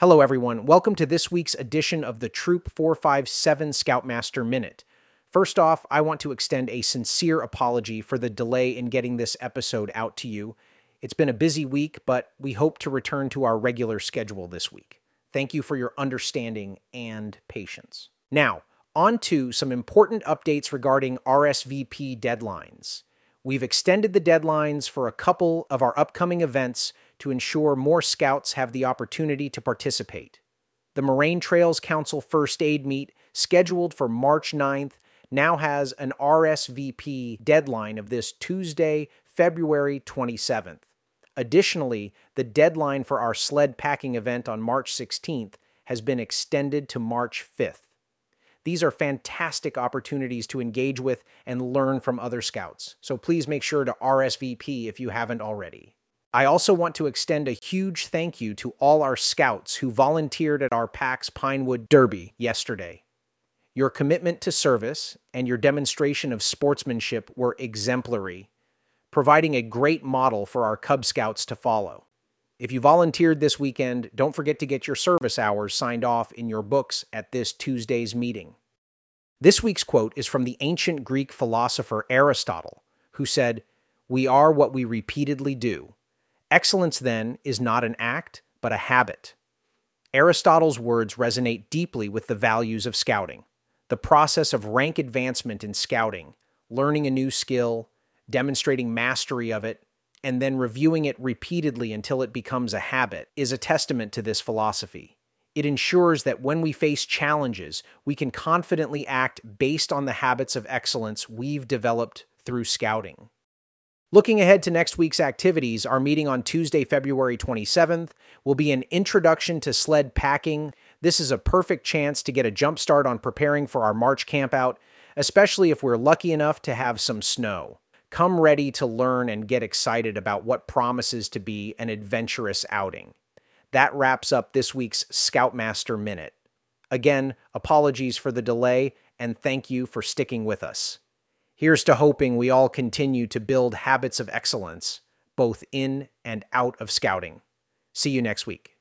Hello, everyone. Welcome to this week's edition of the Troop 457 Scoutmaster Minute. First off, I want to extend a sincere apology for the delay in getting this episode out to you. It's been a busy week, but we hope to return to our regular schedule this week. Thank you for your understanding and patience. Now, on to some important updates regarding RSVP deadlines. We've extended the deadlines for a couple of our upcoming events to ensure more scouts have the opportunity to participate. The Moraine Trails Council First Aid Meet, scheduled for March 9th, now has an RSVP deadline of this Tuesday, February 27th. Additionally, the deadline for our sled packing event on March 16th has been extended to March 5th. These are fantastic opportunities to engage with and learn from other scouts, so please make sure to RSVP if you haven't already. I also want to extend a huge thank you to all our scouts who volunteered at our Pack's Pinewood Derby yesterday. Your commitment to service and your demonstration of sportsmanship were exemplary, providing a great model for our Cub Scouts to follow. If you volunteered this weekend, don't forget to get your service hours signed off in your books at this Tuesday's meeting. This week's quote is from the ancient Greek philosopher Aristotle, who said, We are what we repeatedly do. Excellence, then, is not an act, but a habit. Aristotle's words resonate deeply with the values of scouting. The process of rank advancement in scouting, learning a new skill, demonstrating mastery of it, and then reviewing it repeatedly until it becomes a habit, is a testament to this philosophy. It ensures that when we face challenges, we can confidently act based on the habits of excellence we've developed through scouting. Looking ahead to next week's activities, our meeting on Tuesday, February 27th will be an introduction to sled packing. This is a perfect chance to get a jump start on preparing for our March campout, especially if we're lucky enough to have some snow. Come ready to learn and get excited about what promises to be an adventurous outing. That wraps up this week's Scoutmaster Minute. Again, apologies for the delay, and thank you for sticking with us. Here's to hoping we all continue to build habits of excellence, both in and out of scouting. See you next week.